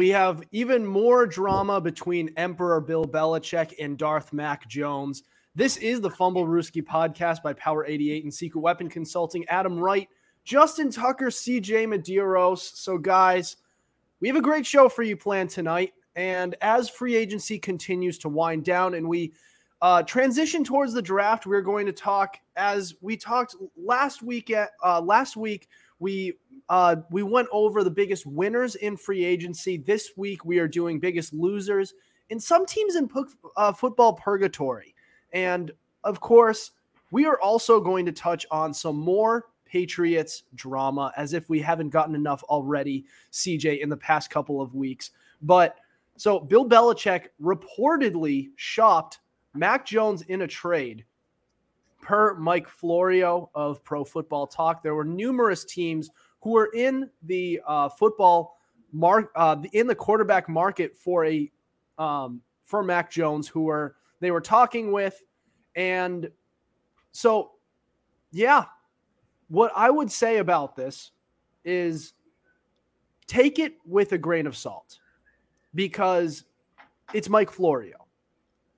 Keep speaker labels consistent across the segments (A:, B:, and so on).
A: we have even more drama between Emperor Bill Belichick and Darth Mac Jones. This is the Fumblerooski podcast by Power 88 and Secret Weapon Consulting. Adam Wright, Justin Tucker, CJ Medeiros. So, guys, we have a great show for you planned tonight. And as free agency continues to wind down and we uh, transition towards the draft, we're going to talk as we talked last week. At, uh, last week, we uh, we went over the biggest winners in free agency. This week, we are doing biggest losers in some teams in uh, football purgatory. And of course, we are also going to touch on some more Patriots drama as if we haven't gotten enough already, CJ, in the past couple of weeks. But so Bill Belichick reportedly shopped Mac Jones in a trade. Per Mike Florio of Pro Football Talk, there were numerous teams who were in the uh, football mark uh, in the quarterback market for a um, for Mac Jones, who were they were talking with, and so yeah, what I would say about this is take it with a grain of salt because it's Mike Florio.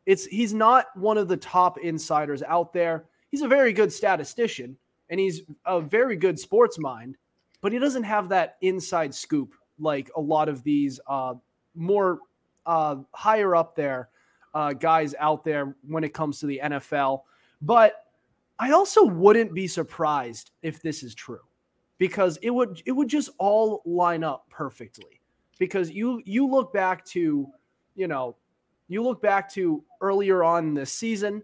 A: It's he's not one of the top insiders out there. He's a very good statistician and he's a very good sports mind, but he doesn't have that inside scoop like a lot of these uh, more uh, higher up there uh, guys out there when it comes to the NFL. But I also wouldn't be surprised if this is true because it would it would just all line up perfectly. Because you you look back to, you know, you look back to earlier on this season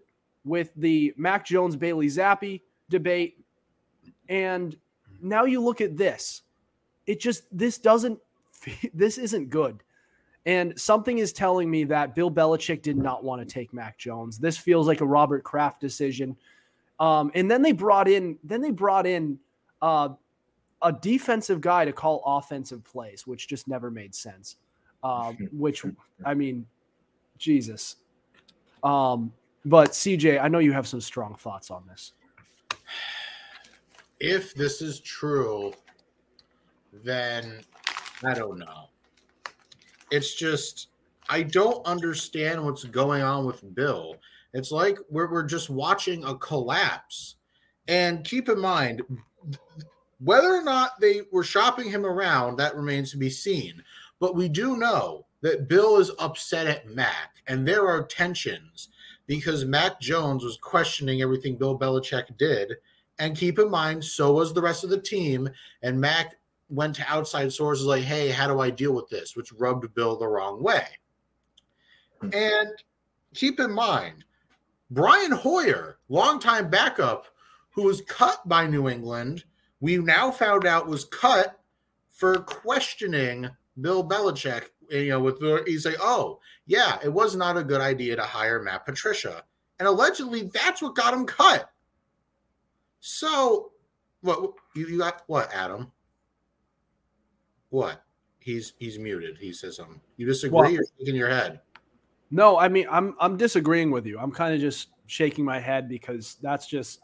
A: with the Mac Jones Bailey Zappe debate and now you look at this. It just this doesn't this isn't good. And something is telling me that Bill Belichick did not want to take Mac Jones. This feels like a Robert Kraft decision. Um, and then they brought in then they brought in uh, a defensive guy to call offensive plays, which just never made sense. Um, which I mean, Jesus. Um, but CJ, I know you have some strong thoughts on this
B: if this is true, then I don't know. It's just I don't understand what's going on with Bill. It's like we're, we're just watching a collapse. And keep in mind, whether or not they were shopping him around, that remains to be seen. But we do know that Bill is upset at Mac, and there are tensions because Mac Jones was questioning everything Bill Belichick did and keep in mind, so was the rest of the team. And Mac went to outside sources like, hey, how do I deal with this? Which rubbed Bill the wrong way. Hmm. And keep in mind, Brian Hoyer, longtime backup, who was cut by New England, we now found out was cut for questioning Bill Belichick. You know, with the, he's like, oh, yeah, it was not a good idea to hire Matt Patricia. And allegedly, that's what got him cut. So, what you, you got? What, Adam? What? He's he's muted. He says something. You disagree? Well, You're shaking your head.
A: No, I mean I'm I'm disagreeing with you. I'm kind of just shaking my head because that's just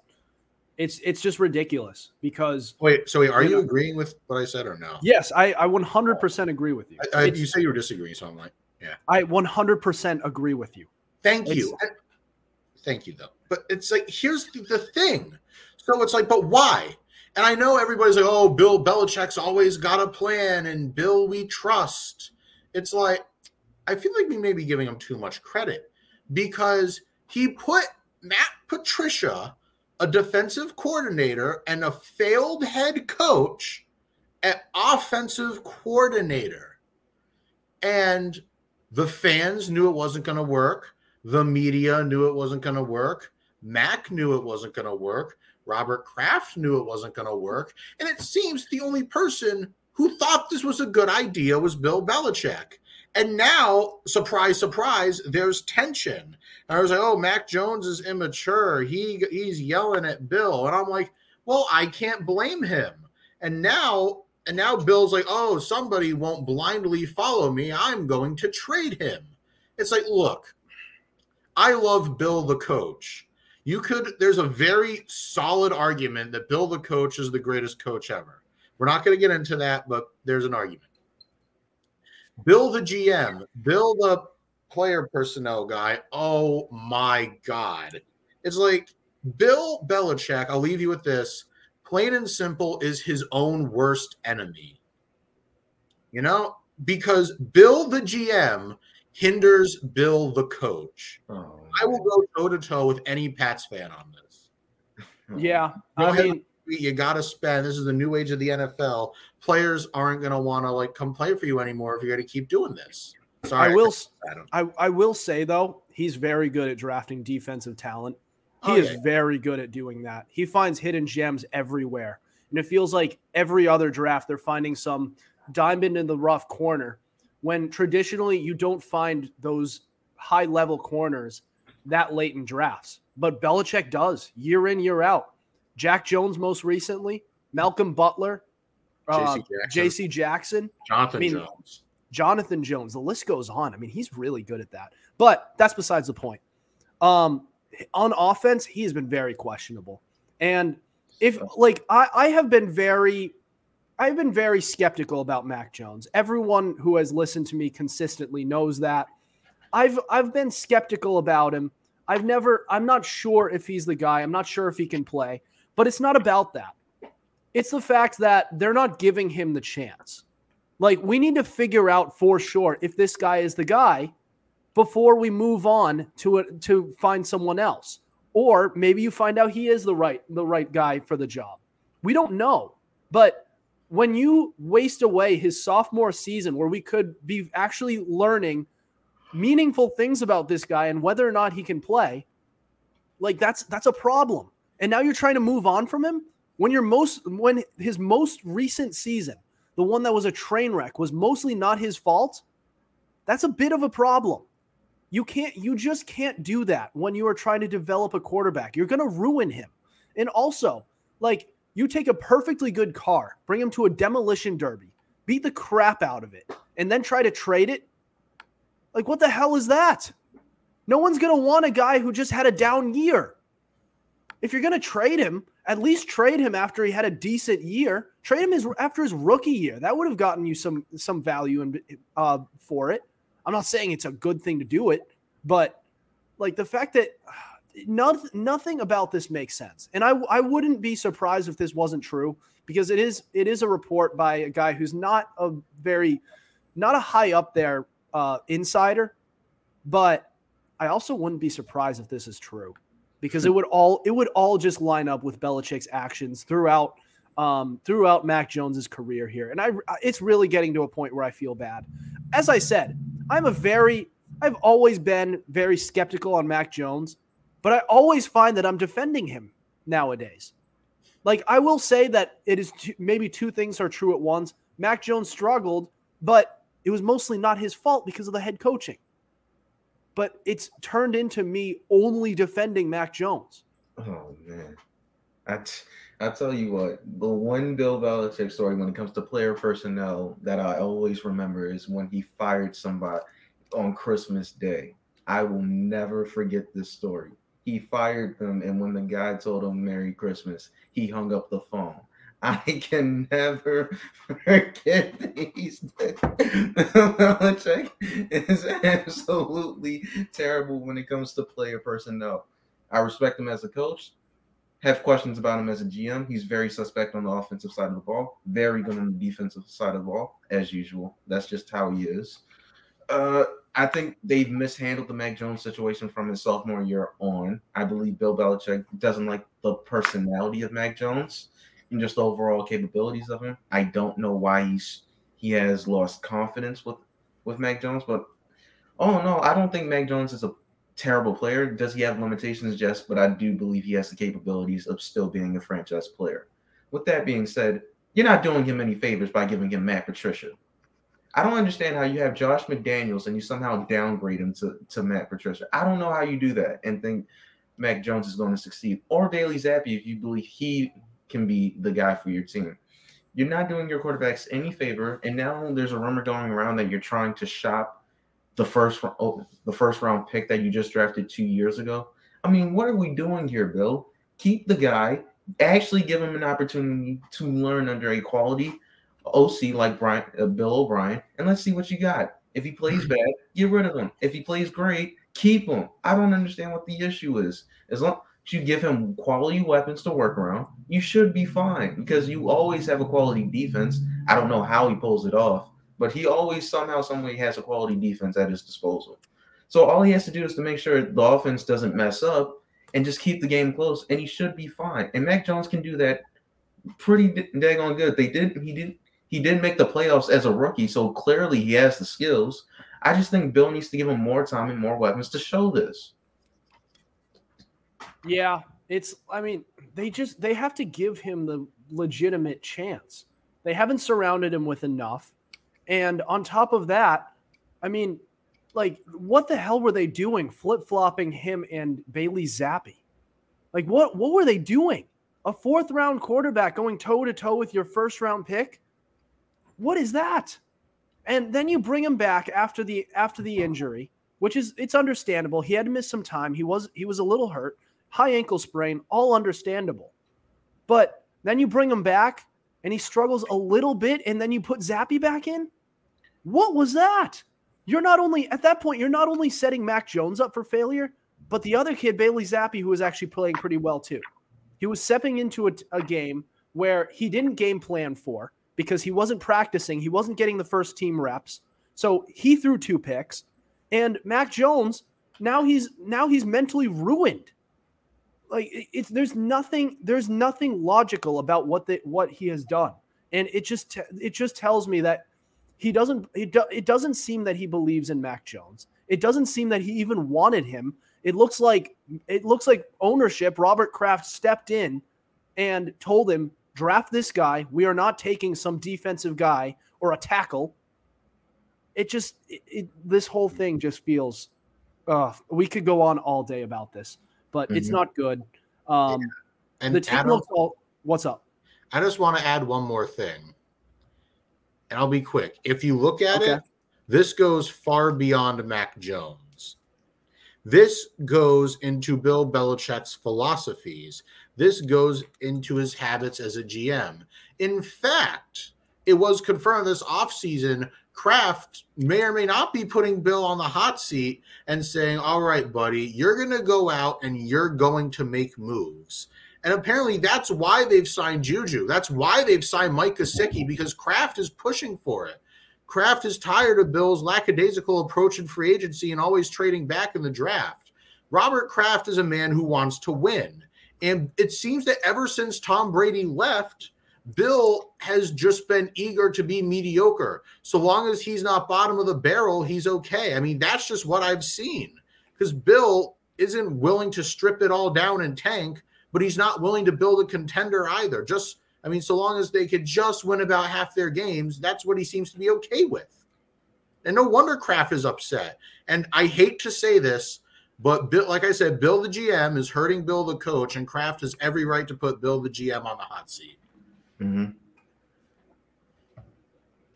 A: it's it's just ridiculous because
B: wait so wait, are you, know, agreeing with what i said or no?
A: Yes i i 100% agree with you.
B: I, I, you say you were disagreeing so i'm like yeah.
A: I 100% agree with you.
B: Thank it's, you thank you though. But it's like here's the, the thing. So it's like, but why? And I know everybody's like, oh, Bill Belichick's always got a plan and Bill we trust. It's like, I feel like we may be giving him too much credit because he put Matt Patricia, a defensive coordinator and a failed head coach, at offensive coordinator. And the fans knew it wasn't going to work. The media knew it wasn't going to work. Mac knew it wasn't going to work. Robert Kraft knew it wasn't going to work. And it seems the only person who thought this was a good idea was Bill Belichick. And now, surprise, surprise, there's tension. And I was like, oh, Mac Jones is immature. He he's yelling at Bill. And I'm like, well, I can't blame him. And now And now Bill's like, oh, somebody won't blindly follow me. I'm going to trade him. It's like, look, I love Bill the coach. You could, there's a very solid argument that Bill the coach is the greatest coach ever. We're not going to get into that, but there's an argument. Bill the GM, Bill the player personnel guy. Oh my God. It's like Bill Belichick, I'll leave you with this plain and simple, is his own worst enemy. You know, because Bill the GM hinders Bill the coach. Oh, I will go toe to toe with any Pats fan on this. Oh.
A: Yeah, I mean,
B: you got to spend. This is the new age of the NFL. Players aren't going to want to like come play for you anymore if you're going to keep doing this.
A: Sorry, I will. I, I will say though, he's very good at drafting defensive talent. He oh, is yeah. very good at doing that. He finds hidden gems everywhere, and it feels like every other draft they're finding some diamond in the rough corner. When traditionally you don't find those high level corners that late in drafts, but Belichick does year in year out. Jack Jones most recently, Malcolm Butler, uh, J.C. Jackson,
B: Jonathan I mean, Jones,
A: Jonathan Jones. The list goes on. I mean, he's really good at that. But that's besides the point. Um, on offense, he has been very questionable. And if like I, I have been very I've been very skeptical about Mac Jones. Everyone who has listened to me consistently knows that. I've I've been skeptical about him. I've never I'm not sure if he's the guy. I'm not sure if he can play. But it's not about that. It's the fact that they're not giving him the chance. Like, we need to figure out for sure if this guy is the guy before we move on to it to find someone else. Or maybe you find out he is the right the right guy for the job. We don't know. But when you waste away his sophomore season where we could be actually learning meaningful things about this guy and whether or not he can play, like that's that's a problem and now you're trying to move on from him when your most when his most recent season, the one that was a train wreck, was mostly not his fault. That's a bit of a problem. You can't you just can't do that when you are trying to develop a quarterback. You're going to ruin him. And also, like you take a perfectly good car, bring him to a demolition derby, beat the crap out of it, and then try to trade it. Like what the hell is that? No one's going to want a guy who just had a down year if you're going to trade him, at least trade him after he had a decent year. Trade him his, after his rookie year. That would have gotten you some some value in, uh, for it. I'm not saying it's a good thing to do it, but like the fact that nothing nothing about this makes sense. And I I wouldn't be surprised if this wasn't true because it is it is a report by a guy who's not a very not a high up there uh, insider, but I also wouldn't be surprised if this is true because it would all it would all just line up with Belichick's actions throughout um, throughout Mac Jones's career here, and I it's really getting to a point where I feel bad. As I said, I'm a very I've always been very skeptical on Mac Jones, but I always find that I'm defending him nowadays. Like I will say that it is two, maybe two things are true at once. Mac Jones struggled, but it was mostly not his fault because of the head coaching but it's turned into me only defending Mac Jones.
C: Oh man, I, t- I tell you what, the one Bill Belichick story when it comes to player personnel that I always remember is when he fired somebody on Christmas Day. I will never forget this story. He fired them, and when the guy told him Merry Christmas, he hung up the phone. I can never forget these. Belichick is absolutely terrible when it comes to player personnel. I respect him as a coach. Have questions about him as a GM. He's very suspect on the offensive side of the ball. Very good on the defensive side of the ball, as usual. That's just how he is. Uh, I think they've mishandled the Mac Jones situation from his sophomore year on. I believe Bill Belichick doesn't like the personality of Mac Jones and just overall capabilities of him. I don't know why he's he has lost confidence with with Mac Jones, but oh no, I don't think Mac Jones is a terrible player. Does he have limitations? Yes, but I do believe he has the capabilities of still being a franchise player. With that being said, you're not doing him any favors by giving him Matt Patricia. I don't understand how you have Josh McDaniels and you somehow downgrade him to, to Matt Patricia. I don't know how you do that and think Mac Jones is going to succeed. Or Bailey Zappe if you believe he can be the guy for your team. You're not doing your quarterbacks any favor, and now there's a rumor going around that you're trying to shop the first oh, the first round pick that you just drafted two years ago. I mean, what are we doing here, Bill? Keep the guy, actually give him an opportunity to learn under a quality OC like Brian uh, Bill O'Brien, and let's see what you got. If he plays
B: Mm-hmm.
C: bad, get rid of him. If he plays great, keep him. I don't understand what the issue is. As long you give him quality weapons to work around, you should be fine because you always have a quality defense. I don't know how he pulls it off, but he always somehow, some way has a quality defense at his disposal. So all he has to do is to make sure the offense doesn't mess up and just keep the game close, and he should be fine. And Mac Jones can do that pretty daggone good. They did. He did. He did make the playoffs as a rookie, so clearly he has the skills. I just think Bill needs to give him more time and more weapons to show this.
A: Yeah, it's. I mean, they just they have to give him the legitimate chance. They haven't surrounded him with enough, and on top of that, I mean, like, what the hell were they doing, flip flopping him and Bailey Zappe? Like, what what were they doing? A fourth round quarterback going toe to toe with your first round pick? What is that? And then you bring him back after the after the injury, which is it's understandable. He had to miss some time. He was he was a little hurt high ankle sprain, all understandable. But then you bring him back and he struggles a little bit, and then you put Zappe back in. What was that? You're not only at that point, you're not only setting Mac Jones up for failure, but the other kid, Bailey Zappe, who was actually playing pretty well too. He was stepping into a, a game where he didn't game plan for because he wasn't practicing, he wasn't getting the first team reps. So he threw two picks, and Mac Jones now he's now he's mentally ruined like it's there's nothing there's nothing logical about what the what he has done. And it just it just tells me that he doesn't it, do, it doesn't seem that he believes in Mac Jones. It doesn't seem that he even wanted him. It looks like it looks like ownership Robert Kraft stepped in and told him draft this guy. We are not taking some defensive guy or a tackle. It just it, it, this whole thing just feels uh we could go on all day about this but it's
B: Mhm.
A: not good. Um,
B: And
A: the team
B: Adam,
A: looks all. What's up?
B: I just want to add one more thing, and I'll be quick. If you look at
A: Okay.
B: it, this goes far beyond Mac Jones. This goes into Bill Belichick's philosophies. This goes into his habits as a GM. In fact, it was confirmed this offseason Kraft may or may not be putting Bill on the hot seat and saying, All right, buddy, you're going to go out and you're going to make moves. And apparently that's why they've signed Juju. That's why they've signed Mike Gesicki because Kraft is pushing for it. Kraft is tired of Bill's lackadaisical approach in free agency and always trading back in the draft. Robert Kraft is a man who wants to win. And it seems that ever since Tom Brady left, Bill has just been eager to be mediocre. So long as he's not bottom of the barrel, he's okay. I mean, that's just what I've seen. Because Bill isn't willing to strip it all down and tank, but he's not willing to build a contender either. Just, I mean, so long as they could just win about half their games, that's what he seems to be okay with. And no wonder Kraft is upset. And I hate to say this, but Bill, like I said, Bill the GM is hurting Bill the coach, and Kraft has every right to put Bill the GM on the hot seat.
C: Mm-hmm.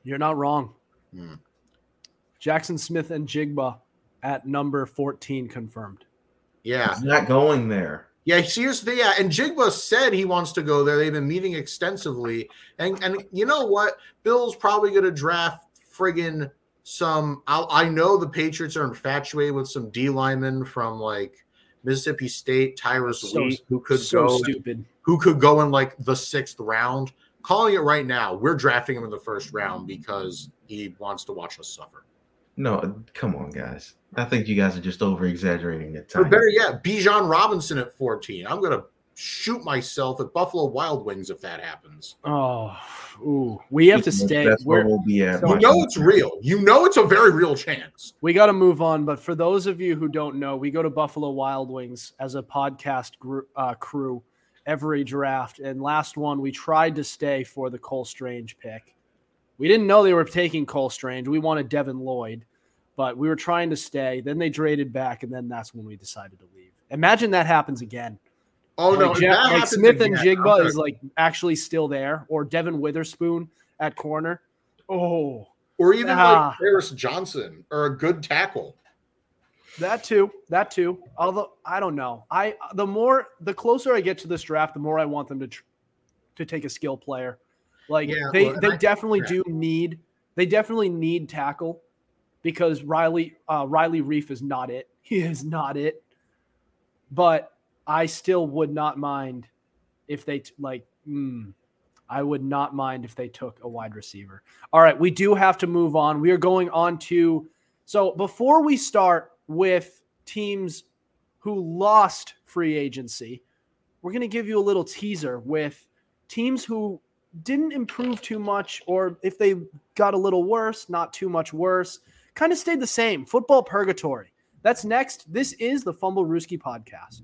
A: You're not wrong.
B: Hmm.
A: Jaxon Smith-Njigba at number 14 confirmed.
B: Yeah.
C: He's not going there.
B: Yeah, seriously, yeah. And Jigba said he wants to go there. They've been meeting extensively. And and you know what? Bill's probably gonna draft friggin' some I, I know the Patriots are infatuated with some D linemen from like Mississippi State, Tyrus
A: So-
B: Wheat, who could
A: so
B: go
A: stupid.
B: who could go in like the sixth round. Calling it right now, we're drafting him in the first round because he wants to watch us suffer.
C: No, come on, guys. I think you guys are just over exaggerating the
B: Or
C: time.
B: better yet, Bijan Robinson at 14. I'm gonna shoot myself at Buffalo Wild Wings if that happens.
A: Oh, ooh. We have to stay.
C: That's where
A: We're,
C: we'll be at.
A: So-
B: You know it's real. You know it's a very real chance.
A: we got to move on. But for those of you who don't know, we go to Buffalo Wild Wings as a podcast group, uh, crew every draft. And last one, we tried to stay for the Cole Strange pick. We didn't know they were taking Cole Strange. We wanted Devin Lloyd, but we were trying to stay. Then they traded back, and then that's when we decided to leave. Imagine that happens again.
B: Oh no,
A: like, Ja-
B: that
A: like
B: happens Smith-Njigba
A: is like actually still there, or Devon Witherspoon at corner. Oh,
B: or even
A: Ah.
B: like Paris Johnson or a good tackle.
A: that too, that too. Although I don't know, I the more the closer I get to this draft, the more I want them to tr- to take a skill player. Like
B: Yeah,
A: they
B: well,
A: they
B: I-
A: definitely do need they definitely need tackle because Riley uh, Riley Reiff is not it. He is not it. But I still would not mind if they t- like. mm, I would not mind if they took a wide receiver. All right, we do have to move on. We are going on to so before we start with teams who lost free agency, we're going to give you a little teaser with teams who didn't improve too much, or if they got a little worse, not too much worse, kind of stayed the same. Football purgatory. That's next. This is the Fumblerooski podcast.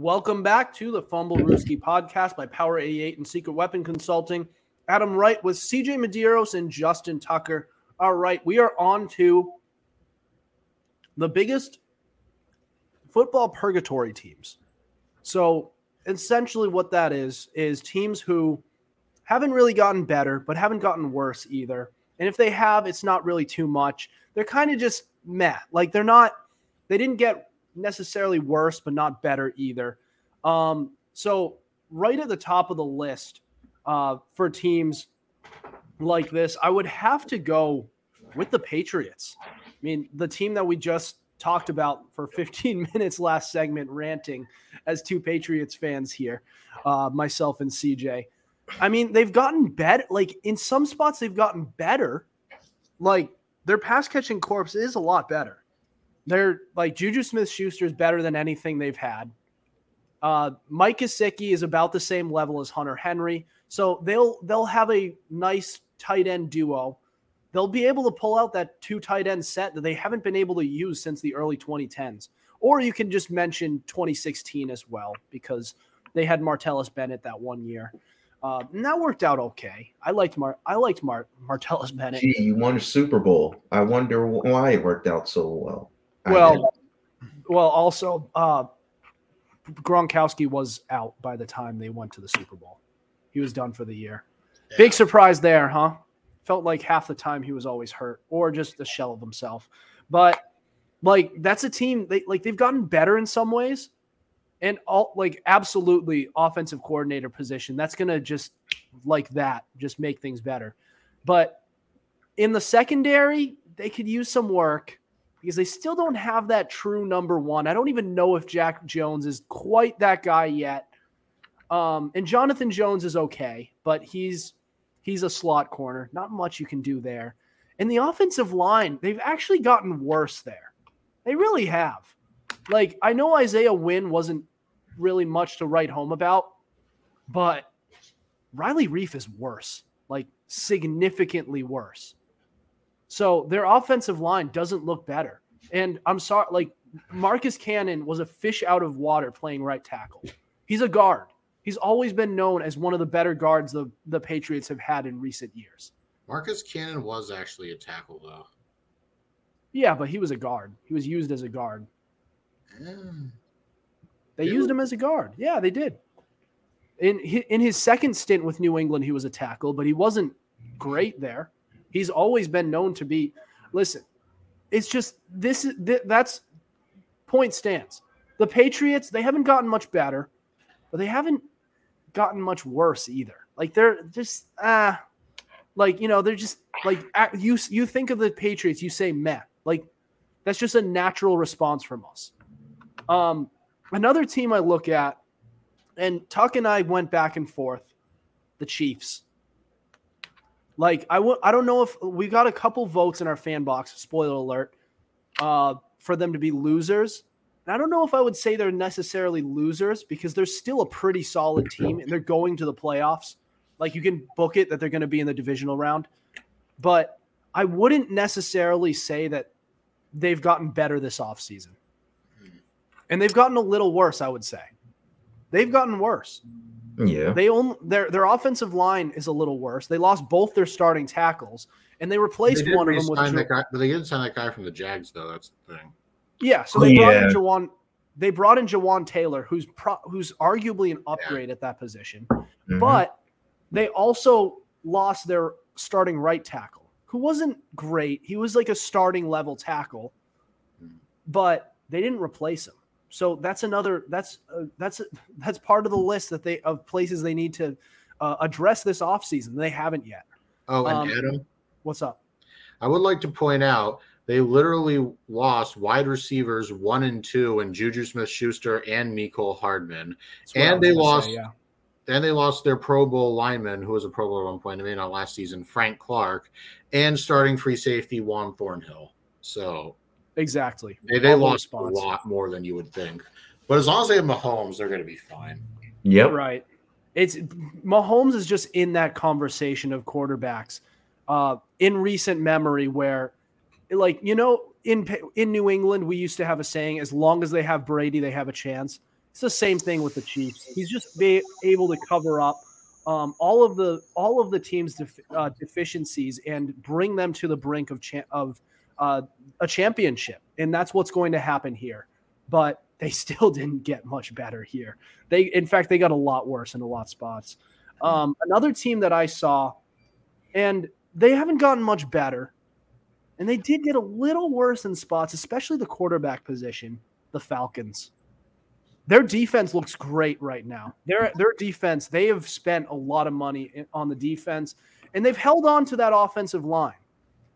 A: Welcome back to the Fumblerooski podcast by Power 88 and Secret Weapon Consulting. Adam Wright with CJ Medeiros and Justin Tucker. All right, we are on to the biggest football purgatory teams. So essentially, what that is is teams who haven't really gotten better, but haven't gotten worse either. And if they have, it's not really too much. They're kind of just meh. Like they're not, they didn't get necessarily worse, but not better either. Um, so right at the top of the list uh, for teams like this, I would have to go with the Patriots. I mean, the team that we just talked about for 15 minutes last segment, ranting as two Patriots fans here, uh, myself and CJ. I mean, they've gotten better. Like in some spots, they've gotten better. Like their pass catching corpse is a lot better. They're like Juju Smith Schuster is better than anything they've had. Uh, Mike Gesicki is about the same level as Hunter Henry, so they'll they'll have a nice tight end duo. They'll be able to pull out that two tight end set that they haven't been able to use since the early 2010s. Or you can just mention 2016 as well because they had Martellus Bennett that one year. Uh, and that worked out okay. I liked Mar I liked Mar- Martellus Bennett.
C: Gee, you won a Super Bowl. I wonder why it worked out so well.
A: Well, well, also uh, Gronkowski was out by the time they went to the Super Bowl. He was done for the year. Big surprise there, huh? Felt like half the time he was always hurt or just a shell of himself. But like that's a team they like they've gotten better in some ways. And all like absolutely offensive coordinator position. That's gonna just like that, just make things better. But in the secondary, they could use some work because they still don't have that true number one. I don't even know if Jack Jones is quite that guy yet. Um, and Jonathan Jones is okay, but he's he's a slot corner. Not much you can do there. And the offensive line, they've actually gotten worse there. They really have. Like I know Isaiah Wynn wasn't really much to write home about, but Riley Reiff is worse, like significantly worse. So their offensive line doesn't look better. And I'm sorry, like Marcus Cannon was a fish out of water playing right tackle. He's a guard. He's always been known as one of the better guards the, the Patriots have had in recent years.
B: Marcus Cannon was actually a tackle though.
A: Yeah, but he was a guard. He was used as a guard.
B: Mm.
A: They used him as a guard. Yeah, they did. In in his second stint with New England, he was a tackle, but he wasn't great there. He's always been known to be. Listen, it's just this is th- that's point stands. The Patriots they haven't gotten much better, but they haven't gotten much worse either. Like they're just ah, like you know they're just like you you think of the Patriots, you say meh. Like that's just a natural response from us. Um, another team I look at And Tuck and I went back and forth. The Chiefs. Like I w- I don't know if we got a couple votes in our fan box. Spoiler alert, uh, for them to be losers. And I don't know if I would say they're necessarily losers because they're still a pretty solid team and they're going to the playoffs. Like you can book it that they're going to be in the divisional round, but I wouldn't necessarily say that they've gotten better this offseason. And they've gotten a little worse, I would say. They've gotten worse.
C: Yeah.
A: They only their their offensive line is a little worse. They lost both their starting tackles, and they replaced
B: They
A: one of them with
B: re-sign
A: Jo-
B: that guy, but they didn't sign that guy from the Jags though. That's the thing.
A: yeah. So they brought in
C: Yeah.
A: Jawaan. They brought in Jawaan Taylor, who's pro, who's arguably an upgrade at that position,
C: Mhm.
A: but they also lost their starting right tackle, who wasn't great. He was like a starting level tackle,
B: Hmm.
A: but they didn't replace him. So that's another that's uh, that's that's part of the list that they of places they need to uh, address this offseason. They haven't yet.
B: Oh, and
A: Um,
B: Adam,
A: What's up?
B: I would like to point out they literally lost wide receivers one and two, and Juju Smith Schuster and Mecole Hardman.
A: That's what I
B: And they lost-
A: say, yeah.
B: Then they lost their Pro Bowl lineman, who was a Pro Bowl at one point, I mean, not last season, Frank Clark, and starting free safety Juan Thornhill. So
A: Exactly.
B: they, they
A: All those
B: lost a lot more than you would think. But as long as they have Mahomes, they're going to be fine.
C: Yep.
A: Right. It's Mahomes is just in that conversation of quarterbacks uh, in recent memory where, like you know, in in New England we used to have a saying: as long as they have Brady, they have a chance. It's the same thing with the Chiefs. He's just be able to cover up um, all of the all of the team's def- uh, deficiencies and bring them to the brink of cha- of uh, a championship, and that's what's going to happen here. But they still didn't get much better here. They, in fact, they got a lot worse in a lot of spots. Um, another team that I saw, and they haven't gotten much better, and they did get a little worse in spots, especially the quarterback position. The Falcons. Their defense looks great right now. Their their defense, they have spent a lot of money on the defense, and they've held on to that offensive line.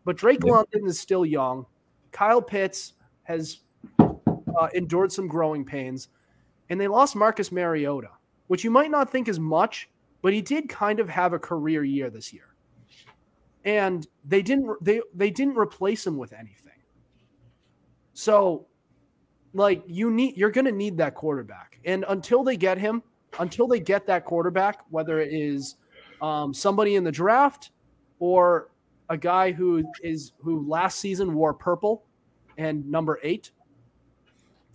A: But Drake
C: Yeah.
A: London is still young. Kyle Pitts has uh, endured some growing pains, and they lost Marcus Mariota, which you might not think is much, but he did kind of have a career year this year. And they didn't they they didn't replace him with anything. So like you need you're going to need that quarterback. And until they get him, until they get that quarterback, whether it is um, somebody in the draft or a guy who is who last season wore purple and number 8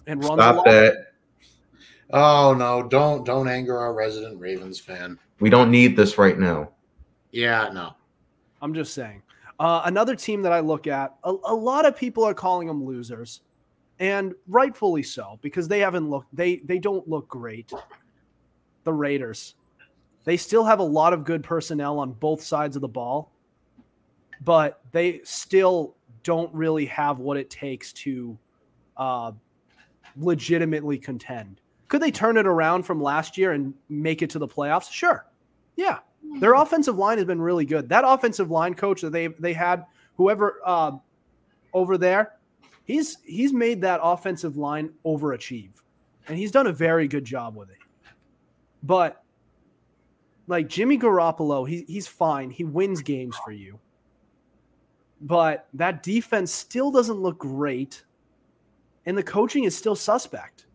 A: and runs a
C: Stop
A: lot.
C: that.
B: Oh no, don't don't anger our resident Ravens fan.
C: We don't need this right now.
B: Yeah, no.
A: I'm just saying. Uh, another team that I look at, a, a lot of people are calling them losers, and rightfully so because they haven't looked. They they don't look great. The Raiders, they still have a lot of good personnel on both sides of the ball, but they still don't really have what it takes to uh, legitimately contend. Could they turn it around from last year and make it to the playoffs? Sure. Yeah. Their offensive line has been really good. That offensive line coach that they they had, whoever uh, over there, he's he's made that offensive line overachieve, and he's done a very good job with it. But like Jimmy Garoppolo, he, he's fine. He wins games for you, but that defense still doesn't look great, and the coaching is still suspect.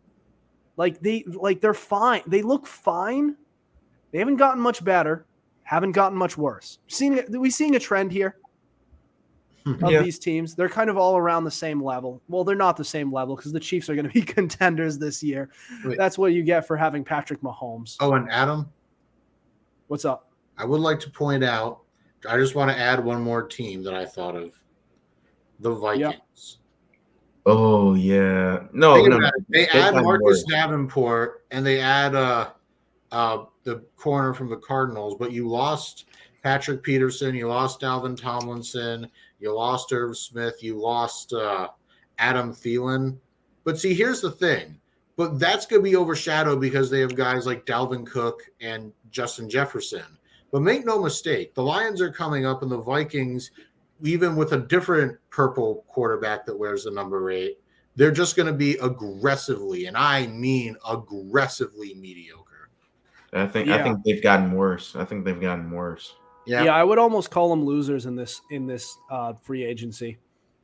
A: Like they like they're fine. They look fine. They haven't gotten much better haven't gotten much worse. Seeing are we seeing a trend here hmm. of
C: Yeah.
A: these teams? They're kind of all around the same level. Well, they're not the same level because the Chiefs are going to be contenders this year.
B: Wait.
A: That's what you get for having Patrick Mahomes.
B: Oh, and Adam,
A: What's up?
B: I would like to point out. I just want to add one more team that I thought of. The Vikings.
C: Oh yeah. No,
B: Think
C: no.
B: about it. They add Marcus
C: worse.
B: Davenport and they add uh, uh, the corner from the Cardinals, but you lost Patrick Peterson, you lost Dalvin Tomlinson, you lost Irv Smith, you lost uh, Adam Thielen. But see, here's the thing. But that's going to be overshadowed because they have guys like Dalvin Cook and Justin Jefferson. But make no mistake, the Lions are coming up, and the Vikings, even with a different purple quarterback that wears the number eight, they're just going to be aggressively, and I mean aggressively mediocre.
C: I think
A: Yeah.
C: I think they've gotten worse. I think they've gotten worse.
A: Yeah.
B: Yeah.
A: I would almost call them losers in this in this uh, free agency.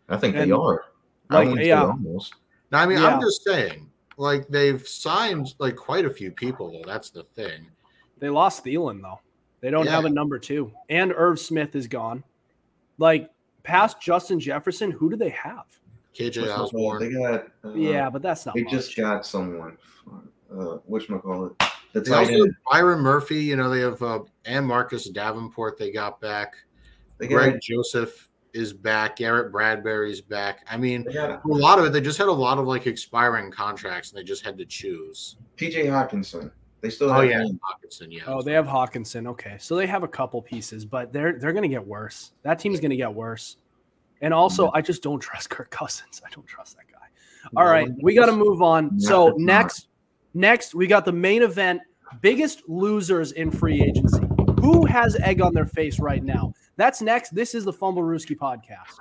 C: I think
A: And,
C: they are. I
A: like,
C: wouldn't
A: yeah.
C: almost.
B: No, I mean,
A: Yeah.
B: I'm just saying, like they've signed like quite a few people though. That's the thing.
A: They lost Thielen though. They don't
B: Yeah.
A: have a number two, and Irv Smith is gone. Like past Justin Jefferson, who do they have?
B: KJ Osborn.
C: They got. Uh,
A: yeah, but that's not.
C: They
A: much.
C: just got someone. Uh, which call it? The
B: They also
C: end.
B: Byron Murphy. You know they have uh, and Marcus Davenport. They got back.
C: They got.
B: Greg Joseph is back. Garrett Bradbury's back. I mean, a lot of it. They just had a lot of like expiring contracts, and they just had to choose.
C: T.J. Hockenson. They still.
B: Oh
C: have
B: yeah,
C: him.
B: Hockenson. Yeah.
A: Oh, they have Hockenson. Okay, so they have a couple pieces, but they're they're going to get worse. That team's going to get worse. And also, I just don't trust Kirk Cousins. I don't trust that guy. All
C: No
A: right, we got to move on. So
C: it's not.
A: next, next we got the main event: biggest losers in free agency. Who has egg on their face right now? That's next. This is the Fumblerooski podcast.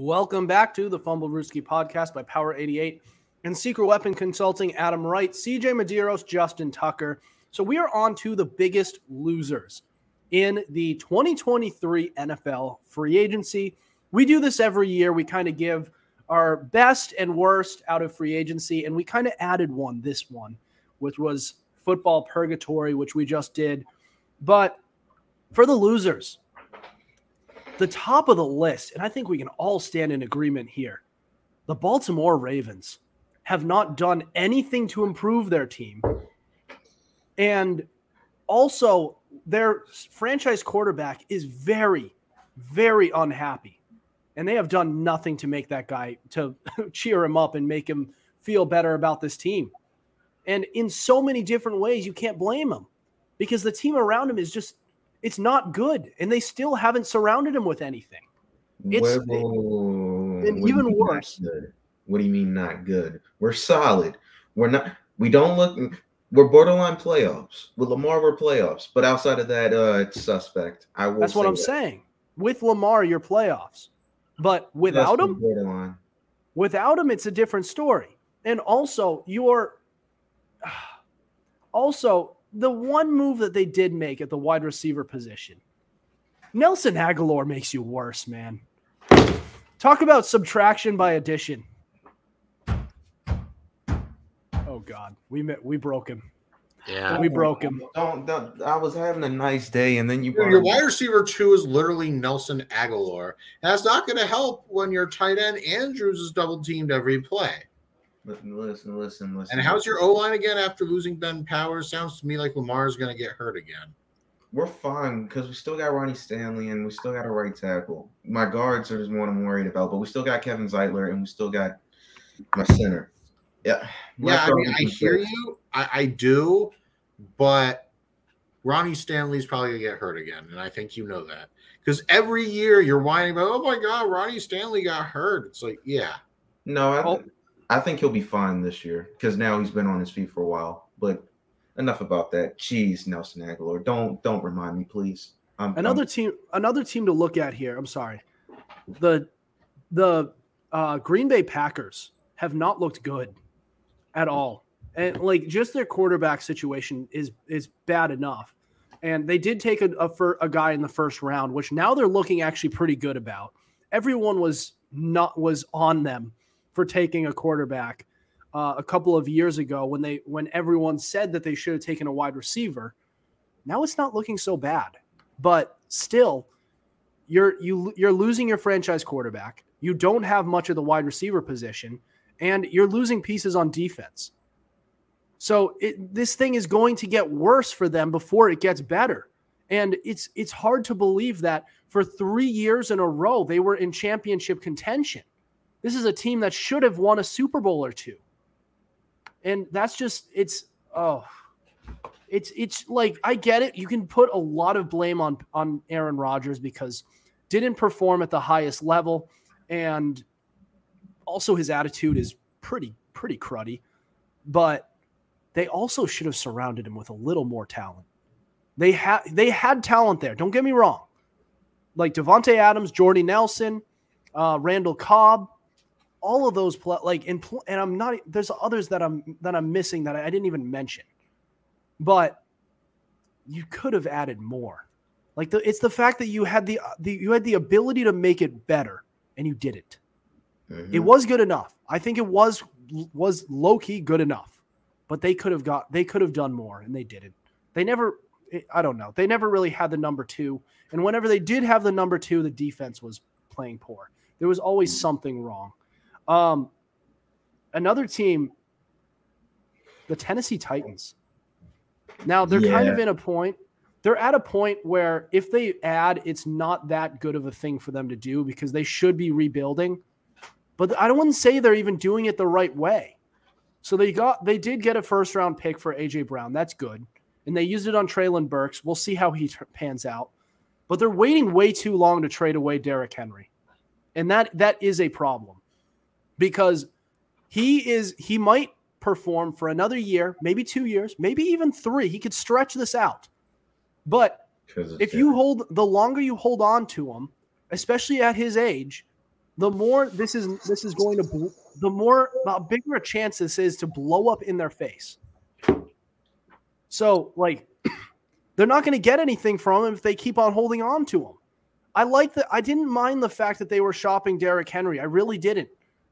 A: Welcome back to the Fumblerooski podcast by Power 88 and Secret Weapon Consulting. Adam Wright, CJ Medeiros, Justin Tucker. So we are on to the biggest losers in the 2023 NFL free agency. We do this every year. We kind of give our best and worst out of free agency, and we kind of added one this one, which was football purgatory, which we just did. But for the losers, the top of the list, and I think we can all stand in agreement here. The Baltimore Ravens have not done anything to improve their team. And also, their franchise quarterback is very, very unhappy. And they have done nothing to make that guy to cheer him up and make him feel better about this team. And in so many different ways, you can't blame him because the team around him is just it's not good and they still haven't surrounded him with anything It's-
C: Whoa,
A: and
C: what
A: even worse.
C: What do you mean not good? We're solid. We're not. We don't look. We're borderline playoffs. With Lamar, we're playoffs. But outside of that, uh, it's suspect. I will.
A: that's what i'm
C: that.
A: saying with lamar you're playoffs but without
C: That's
A: him
C: borderline.
A: without him it's a different story and also you're also the one move that they did make at the wide receiver position nelson agholor makes you worse man talk about subtraction by addition oh god we met, we broke him
B: Yeah.
A: we broke him
C: Don't, don't. I was having a nice day, and then you.
B: Dude, your wide receiver two is literally Nelson Agholor. And that's not going to help when your tight end Andrews is double teamed every play.
C: Listen, listen, listen, listen.
B: And how's your O line again after losing Ben Powers? Sounds to me like Lamar's going to get hurt again.
C: We're fine because we still got Ronnie Stanley and we still got a right tackle. My guards are just what I'm worried about, but we still got Kevin Zeitler and we still got my center. Yeah.
B: Yeah, I mean, I hear
C: good.
B: you. I, I do, but Ronnie Stanley's probably gonna get hurt again, and I think you know that because every year you're whining about, oh my god, Ronnie Stanley got hurt. It's like, yeah,
C: No, I. I think he'll be fine this year because now he's been on his feet for a while. But enough about that. Jeez, Nelson Agholor, don't don't remind me, please. I'm,
A: Another
C: I'm-
A: team, another team to look at here. I'm sorry, the the uh, Green Bay Packers have not looked good at all, and like just their quarterback situation is is bad enough. And they did take a, a, fir- a guy in the first round, which now they're looking actually pretty good about. Everyone was not was on them for taking a quarterback uh, a couple of years ago when they when everyone said that they should have taken a wide receiver. Now it's not looking so bad but still you're you you're losing your franchise quarterback. You don't have much of the wide receiver position and you're losing pieces on defense. So it, this thing is going to get worse for them before it gets better. And it's it's hard to believe that for 3 years in a row they were in championship contention. This is a team that should have won a Super Bowl or two. And that's just it's oh it's it's like I get it. You can put a lot of blame on on Aaron Rodgers because didn't perform at the highest level and also his attitude is pretty pretty cruddy. But they also should have surrounded him with a little more talent. They had they had talent there. Don't get me wrong. Like Davante Adams, Jordy Nelson, uh, Randall Cobb, all of those play like in pl- and I'm not there's others that I'm that I'm missing that I, I didn't even mention. But you could have added more. Like the, it's the fact that you had the, the you had the ability to make it better and you didn't. Mm-hmm. It was good enough. I think it was was low key good enough, but they could have got they could have done more and they didn't. They never I don't know. They never really had the number 2 and whenever they did have the number 2 the defense was playing poor. There was always something wrong. Um another team the Tennessee Titans. Now they're yeah. kind of in a point they're at a point where if they add, it's not that good of a thing for them to do because they should be rebuilding. But I don't want to say they're even doing it the right way. So they got they did get a first round pick for AJ Brown. That's good. And they used it on Treylon Burks. We'll see how he t- pans out. But they're waiting way too long to trade away Derrick Henry. And that that is a problem. Because he is he might perform for another year, maybe 2 years, maybe even 3. He could stretch this out. But if you hold the longer you hold on to him, especially at his age, the more this is this is going to the more the bigger a chance this is to blow up in their face. So like they're not going to get anything from him if they keep on holding on to him. I like that. I didn't mind the fact that they were shopping Derrick Henry. I really didn't.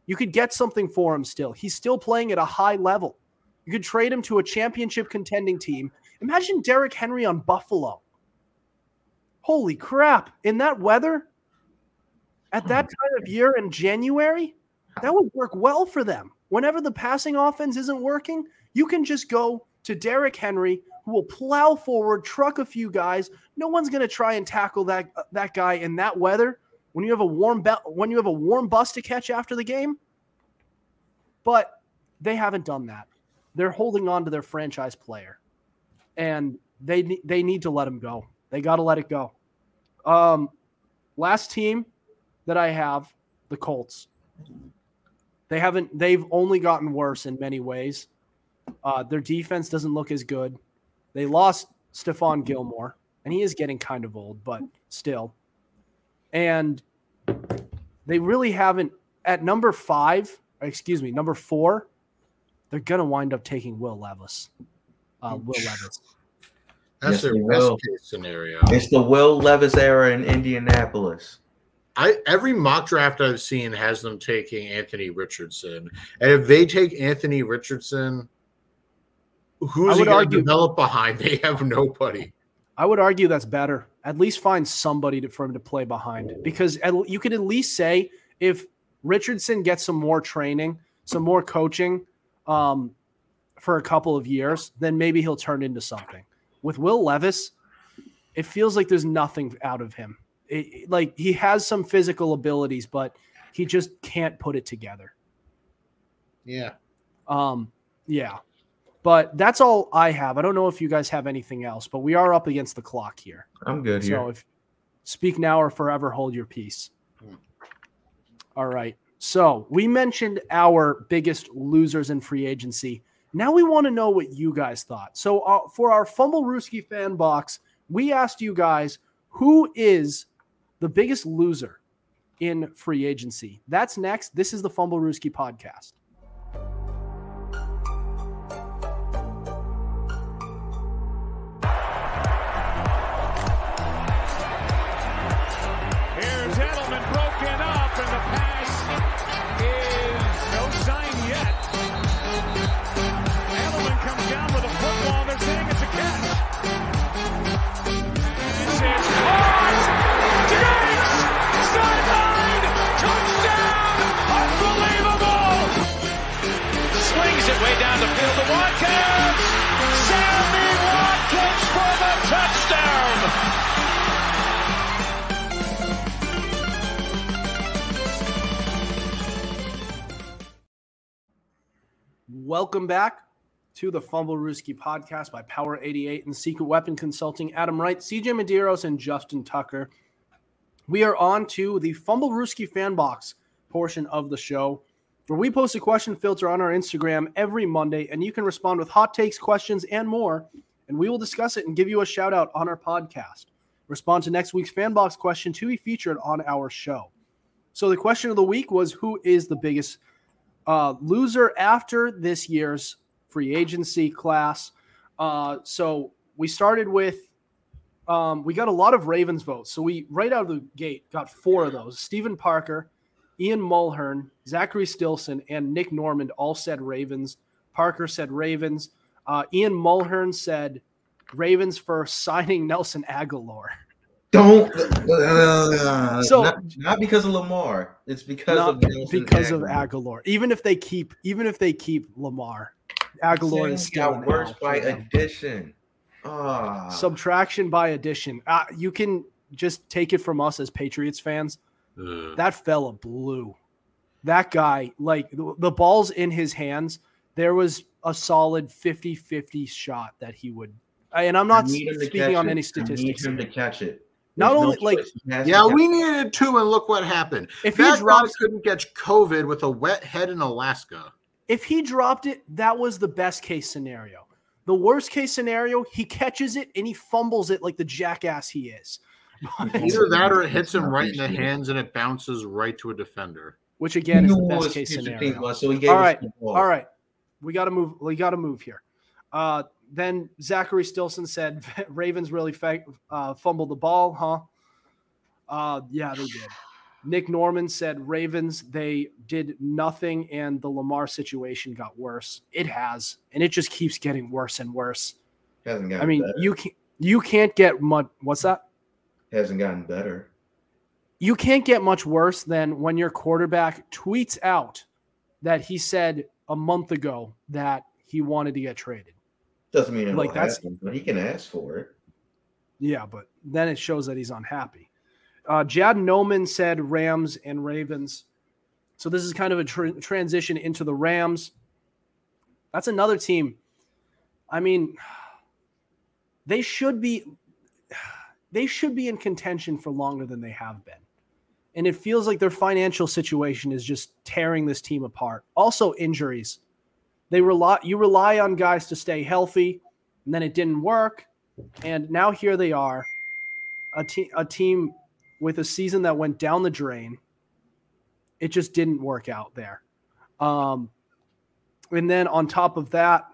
A: You could get something for him still. He's still playing at a high level. You could trade him to a championship contending team. Imagine Derrick Henry on Buffalo. Holy crap. In that weather, at that hmm. time of year in January, that would work well for them. Whenever the passing offense isn't working, you can just go to Derrick Henry, who will plow forward, truck a few guys. No one's going to try and tackle that uh, that guy in that weather when you have a warm be- when you have a warm bus to catch after the game. But they haven't done that. They're holding on to their franchise player, and they they need to let him go. They got to let it go. Um, last team that I have, the Colts. They haven't. They've only gotten worse in many ways. Uh, their defense doesn't look as good. They lost Stephon Gilmore, and he is getting kind of old, but still. And they really haven't. At number five, excuse me, number four, they're gonna wind up taking Will Levis. Uh, Will Levis.
B: That's yes, their best case scenario.
C: It's the Will Levis era in Indianapolis.
B: I every mock draft I've seen has them taking Anthony Richardson, and if they take Anthony Richardson, who's he going to develop behind? They have nobody.
A: I would argue that's better. At least find somebody to, for him to play behind, because at, you could at least say if Richardson gets some more training, some more coaching, um, for a couple of years, then maybe he'll turn into something. With Will Levis, it feels like there's nothing out of him it, like he has some physical abilities, but he just can't put it together.
B: Yeah.
A: Um, yeah. But that's all I have. I don't know if you guys have anything else, but we are up against the clock here.
C: I'm good so here. if
A: speak now or forever hold your peace. All right. So we mentioned our biggest losers in free agency. Now we want to know what you guys thought. So uh, for our Fumblerooski fan box, we asked you guys who is the biggest loser in free agency. That's next. This is the Fumblerooski podcast. Welcome back to the Fumblerooski podcast by Power 88 and Secret Weapon Consulting. Adam Wright, CJ Medeiros, and Justin Tucker. We are on to the Fumblerooski fan box portion of the show, where we post a question filter on our Instagram every Monday, and you can respond with hot takes, questions, and more, and we will discuss it and give you a shout out on our podcast. Respond to next week's fan box question to be featured on our show. So the question of the week was who is the biggest uh, loser after this year's free agency class? Uh, so we started with um, we got a lot of Ravens votes. So we right out of the gate got four of those. Stephen Parker, Ian Mulhern, Zachary Stilson, and Nick Normand all said Ravens. Parker said Ravens. Uh, Ian Mulhern said Ravens for signing Nelson Agholor.
C: Don't. Uh,
A: So-
C: not, not because of Lamar. It's because of Nelson
A: because of
C: Agholor.
A: Aguilar. Even if they keep, even if they keep Lamar, Agholor is still
C: got worse
A: L
C: by addition. Ah,
A: subtraction by addition. Uh, you can just take it from us as Patriots fans.
B: Ugh.
A: That fella blew. That guy, like the, the ball's in his hands. There was a solid 50 50 shot that he would. And I'm not
C: need him to
A: speaking on
C: it.
A: any
C: I need
A: statistics.
C: him to catch it.
A: Not
C: There's no
A: only, like,
C: choice. He has to
B: Yeah,
C: catch
B: we
C: it.
B: needed two, and look what happened.
A: If he
B: that guy
A: drops,
B: couldn't catch COVID with a wet head in Alaska.
A: if he dropped it, that was the best case scenario. The worst case scenario, he catches it and he fumbles it like the jackass he is.
B: Either that or it hits him right in the hands and it bounces right to a defender.
A: Which again is the
C: knew
A: best case scenario.
C: was, so he gave
A: All
C: us
A: right,
C: the ball.
A: All right, we got to move. We got to move here. Uh, then Zachary Stilson said, "Ravens really fa- uh, fumbled the ball, huh?" Uh, yeah, they did. Nick Norman said Ravens they did nothing, and the Lamar situation got worse. It has, and it just keeps getting worse and worse.
C: Hasn't gotten
A: I mean,
C: better.
A: you can't you can't get much. What's that?
C: hasn't gotten better.
A: you can't get much worse than when your quarterback tweets out that he said a month ago that he wanted to get traded.
C: Doesn't mean
A: Like, that's-
C: happen, but he can ask for it.
A: Yeah, but then it shows that he's unhappy. Uh, Jad Noman said Rams and Ravens. So this is kind of a tr- transition into the Rams. That's another team. I mean, they should be they should be in contention for longer than they have been. And it feels like their financial situation is just tearing this team apart. Also injuries. They rely you rely on guys to stay healthy, and then it didn't work. And now here they are, a team a team with a season that went down the drain. It just didn't work out there. Um, and then on top of that,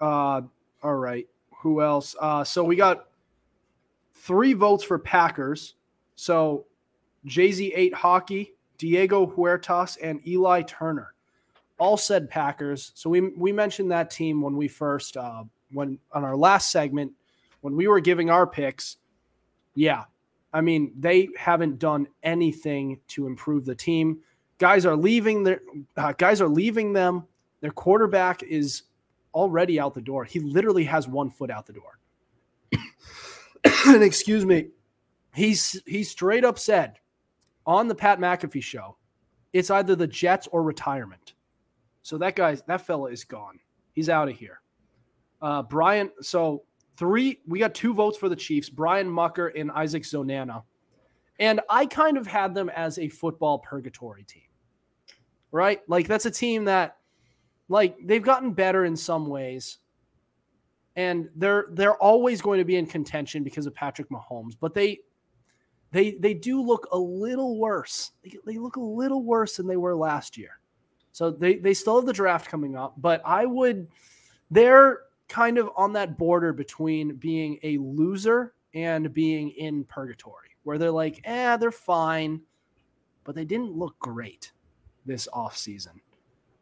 A: uh, all right, who else? Uh, so we got three votes for Packers. So Jay Z eight hockey, Diego Huertas, and Eli Turner all said Packers. So we we mentioned that team when we first uh, when on our last segment when we were giving our picks. Yeah, I mean they haven't done anything to improve the team. Guys are leaving their uh, guys are leaving them. Their quarterback is already out the door. He literally has one foot out the door. and excuse me, he's he straight up said on the Pat McAfee show, it's either the Jets or retirement. So that guy's that fella is gone. He's out of here. Uh, Brian, so three, we got two votes for the Chiefs, Brian Mucker and Isaac Zonana. And I kind of had them as a football purgatory team. Right? Like that's a team that like they've gotten better in some ways. And they're they're always going to be in contention because of Patrick Mahomes, but they they they do look a little worse. They, they look a little worse than they were last year. So they they still have the draft coming up, but I would they're kind of on that border between being a loser and being in purgatory, where they're like, eh, they're fine, but they didn't look great this offseason.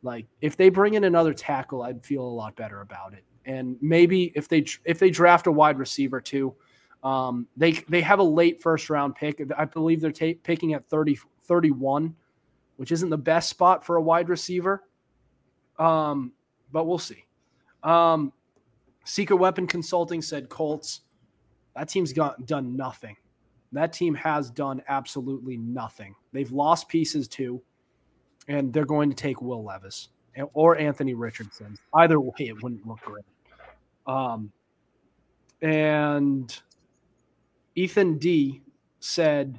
A: Like if they bring in another tackle, I'd feel a lot better about it. And maybe if they if they draft a wide receiver too, um, they they have a late first round pick. I believe they're ta- picking at 30, 31, which isn't the best spot for a wide receiver. Um, but we'll see. Um, Secret Weapon Consulting said Colts. That team's got done nothing. That team has done absolutely nothing. They've lost pieces too, and they're going to take Will Levis. or Anthony Richardson. Either way, it wouldn't look great. Um, and Ethan D said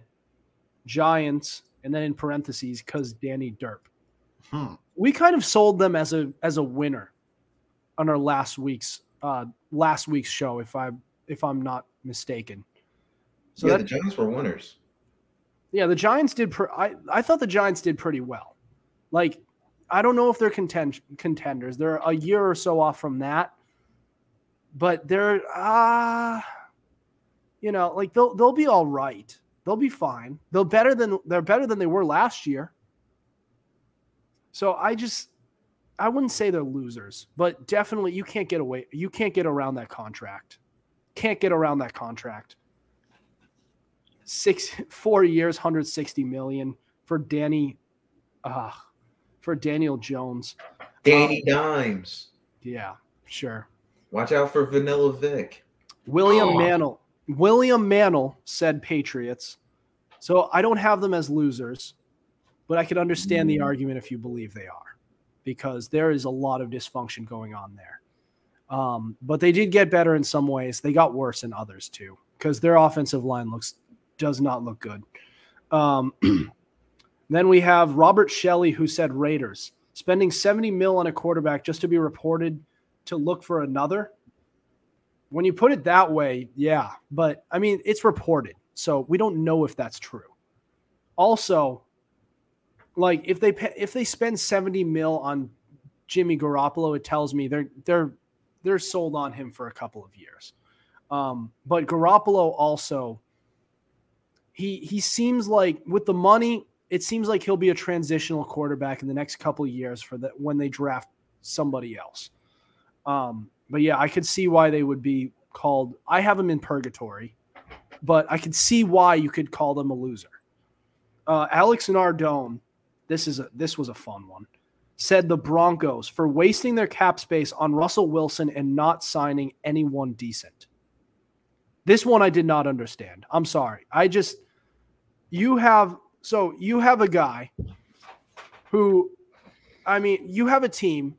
A: Giants, and then in parentheses, because Danny Derp.
B: Hmm.
A: We kind of sold them as a as a winner on our last week's uh last week's show, if I if I'm not mistaken. So
C: yeah,
A: that,
C: the Giants were winners.
A: yeah, the Giants did. Pre- I I thought the Giants did pretty well. Like, I don't know if they're contend- contenders. They're a year or so off from that, but they're ah, uh, you know, like they'll they'll be all right. They'll be fine. They'll better than they're better than they were last year. So I just I wouldn't say they're losers, but definitely you can't get away. You can't get around that contract. Can't get around that contract six four years, 160 million for Danny uh for Daniel Jones.
C: Danny Dimes.
A: Yeah, sure.
C: Watch out for Vanilla Vic.
A: William
B: Oh.
A: Mantle. William Mantle said Patriots. So I don't have them as losers, but I could understand the argument if you believe they are, because there is a lot of dysfunction going on there. Um, but they did get better in some ways. They got worse in others too, because their offensive line looks does not look good. Um, then we have Robert Shelley, who said Raiders spending 70 mil on a quarterback just to be reported to look for another. When you put it that way, yeah, but I mean, it's reported. So we don't know if that's true. Also, like if they pay, if they spend 70 mil on Jimmy Garoppolo, it tells me they're they're they're sold on him for a couple of years. Um, but Garoppolo also he he seems like with the money, it seems like he'll be a transitional quarterback in the next couple of years for that when they draft somebody else. Um, but yeah, I could see why they would be called. I have them in purgatory, but I could see why you could call them a loser. Uh, Alex Nardone, this is a this was a fun one. Said the Broncos for wasting their cap space on Russell Wilson and not signing anyone decent. This one I did not understand. I'm sorry. I just you have so you have a guy who I mean, you have a team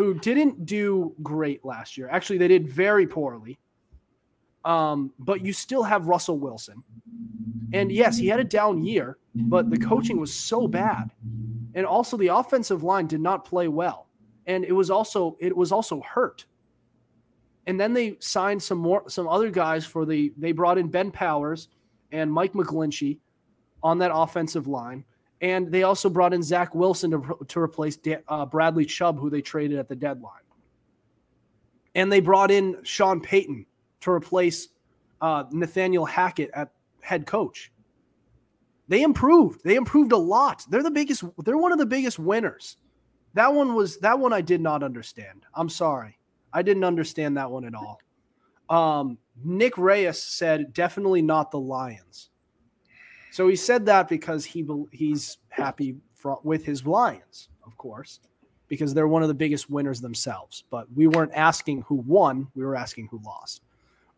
A: who didn't do great last year. Actually, they did very poorly. Um, but you still have Russell Wilson. And yes, he had a down year, but the coaching was so bad. And also the offensive line did not play well. And it was also it was also hurt. And then they signed some more some other guys for the they brought in Ben Powers and Mike McGlinchey on that offensive line. And they also brought in Zach Wilson to, to replace uh, Bradley Chubb, who they traded at the deadline. And they brought in Sean Payton to replace uh, Nathaniel Hackett at head coach. They improved. They improved a lot. They're the biggest. They're one of the biggest winners. That one was that one I did not understand. I'm sorry. I didn't understand that one at all. Um, Nick Reyes said definitely not the Lions. So he said that because he he's happy fro- with his Lions, of course, because they're one of the biggest winners themselves. But we weren't asking who won; we were asking who lost.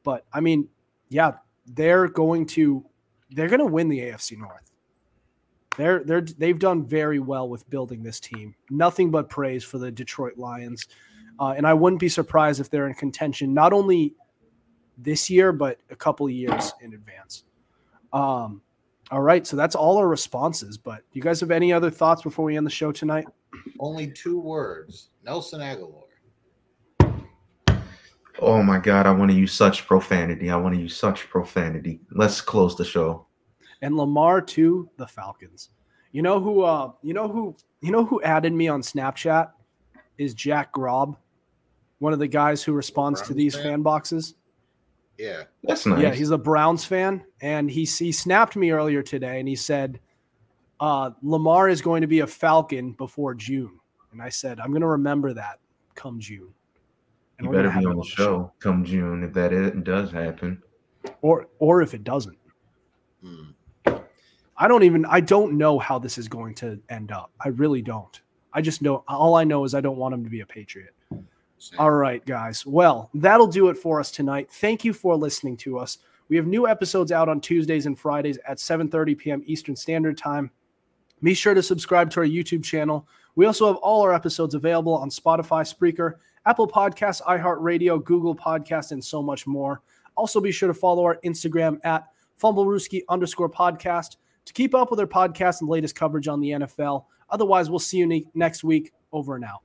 A: But I mean, yeah, they're going to they're going to win the AFC North. They're they're they've done very well with building this team. Nothing but praise for the Detroit Lions, uh, and I wouldn't be surprised if they're in contention not only this year but a couple of years in advance. Um, all right, so that's all our responses. But you guys have any other thoughts before we end the show tonight?
B: Only two words. Nelson Agholor.
C: Oh my god, I want to use such profanity. I want to use such profanity. Let's close the show.
A: and Lamar to the Falcons. You know who? Uh, you know who? You know who added me on Snapchat is Jack Grob, one of the guys who responds to these
B: fan?
A: fan boxes.
B: Yeah.
C: That's nice.
A: Yeah, he's a Browns fan, and he he snapped me earlier today, and he said, uh, "Lamar is going to be a Falcon before June," and I said, "I'm going to remember that come June." And
C: you better be on the show come June if that it does happen.
A: or or if it doesn't.
B: Hmm.
A: I don't even I don't know how this is going to end up. I really don't. I just know all I know is I don't want him to be a Patriot. All right, guys. Well, that'll do it for us tonight. Thank you for listening to us. We have new episodes out on Tuesdays and Fridays at 7:30 p.m. Eastern Standard Time. Be sure to subscribe to our YouTube channel We also have all our episodes available on Spotify, Spreaker, Apple Podcasts, iHeartRadio, Google Podcasts, and so much more. Also, be sure to follow our Instagram at fumblerooski underscore podcast to keep up with our podcast and latest coverage on the NFL. Otherwise, we'll see you ne- next week. Over and out.